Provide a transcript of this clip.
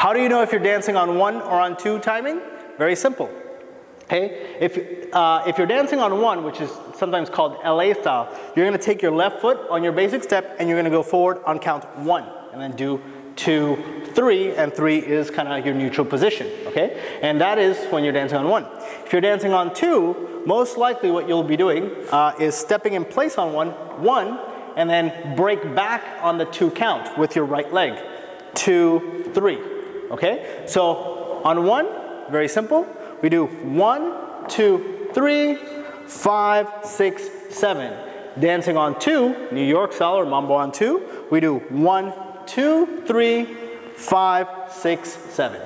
How do you know if you're dancing on one or on two timing? Very simple. Okay, if, uh, if you're dancing on one, which is sometimes called LA style, you're gonna take your left foot on your basic step and you're gonna go forward on count one and then do two, three, and three is kind of your neutral position, okay? And that is when you're dancing on one. If you're dancing on two, most likely what you'll be doing uh, is stepping in place on one, one, and then break back on the two count with your right leg. Two, three, okay? So on one, very simple, we do one, two, three, five, six, seven. Dancing on two, New York style or mambo on two, we do one, two, three, five, six, seven.